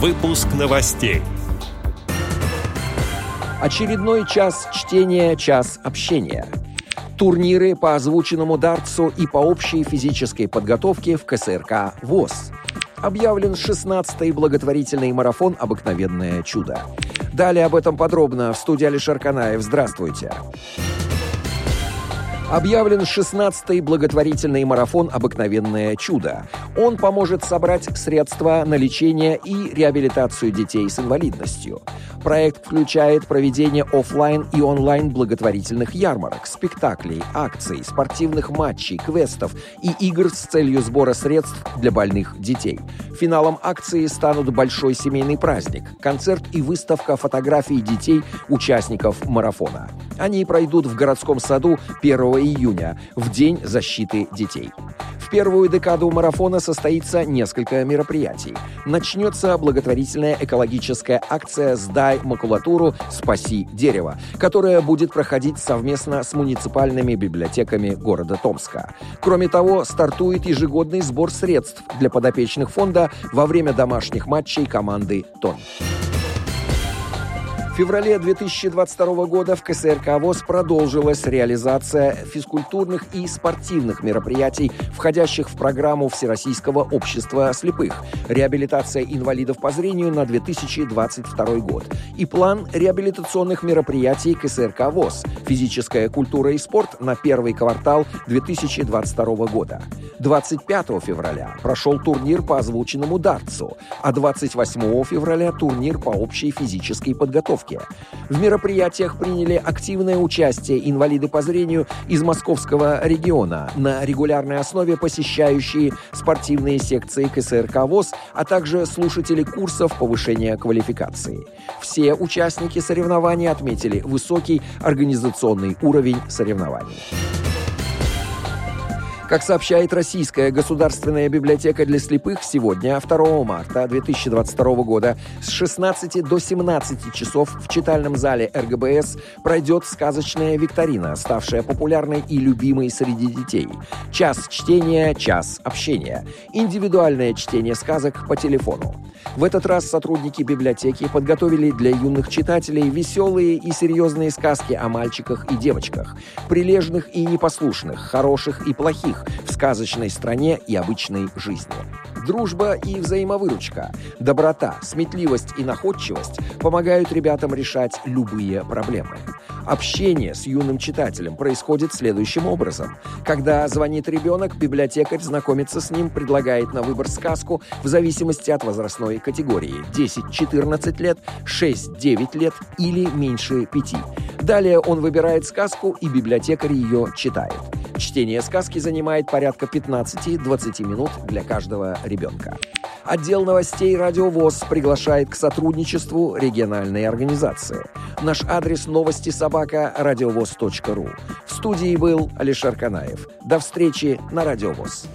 Выпуск новостей. Очередной час чтения, час общения. Турниры по озвученному дартсу и по общей физической подготовке в КСРК ВОЗ. Объявлен 16-й благотворительный марафон «Обыкновенное чудо». Далее об этом подробно в студии Алишер Канаев. Здравствуйте. Здравствуйте. Объявлен 16-й благотворительный марафон «Обыкновенное чудо». Он поможет собрать средства на лечение и реабилитацию детей с инвалидностью. Проект включает проведение офлайн и онлайн благотворительных ярмарок, спектаклей, акций, спортивных матчей, квестов и игр с целью сбора средств для больных детей. Финалом акции станут большой семейный праздник, концерт и выставка фотографий детей, участников марафона. Они пройдут в городском саду 1 июня, в День защиты детей. В первую декаду марафона состоится несколько мероприятий. Начнется благотворительная экологическая акция «Сдай макулатуру, спаси дерево», которая будет проходить совместно с муниципальными библиотеками города Томска. Кроме того, стартует ежегодный сбор средств для подопечных фонда во время домашних матчей команды «Тон» феврале 2022 года в КСРК ВОЗ продолжилась реализация физкультурных и спортивных мероприятий, входящих в программу Всероссийского общества слепых. «Реабилитация инвалидов по зрению на 2022 год» и план реабилитационных мероприятий КСРК ВОЗ «Физическая культура и спорт» на первый квартал 2022 года. 25 февраля прошел турнир по озвученному дартсу, а 28 февраля турнир по общей физической подготовке Московске. В мероприятиях приняли активное участие инвалиды по зрению из московского региона, на регулярной основе посещающие спортивные секции КСРК ВОЗ, а также слушатели курсов повышения квалификации. Все участники соревнований отметили высокий организационный уровень соревнований. Как сообщает Российская государственная библиотека для слепых, сегодня, 2 марта 2022 года, с 16 до 17 часов в читальном зале РГБС пройдет сказочная викторина, ставшая популярной и любимой среди детей. Час чтения, час общения. Индивидуальное чтение сказок по телефону. В этот раз сотрудники библиотеки подготовили для юных читателей веселые и серьезные сказки о мальчиках и девочках, прилежных и непослушных, хороших и плохих, в сказочной стране и обычной жизни. Дружба и взаимовыручка, доброта, сметливость и находчивость помогают ребятам решать любые проблемы. Общение с юным читателем происходит следующим образом. Когда звонит ребенок, библиотекарь знакомится с ним, предлагает на выбор сказку в зависимости от возрастной категории 10-14 лет, 6-9 лет или меньше 5. Далее он выбирает сказку, и библиотекарь ее читает. Чтение сказки занимает порядка 15-20 минут для каждого ребенка. Отдел новостей «Радиовоз» приглашает к сотрудничеству региональной организации. Наш адрес новости собака радиовоз.ру. В студии был Алишер Канаев. До встречи на «Радиовоз».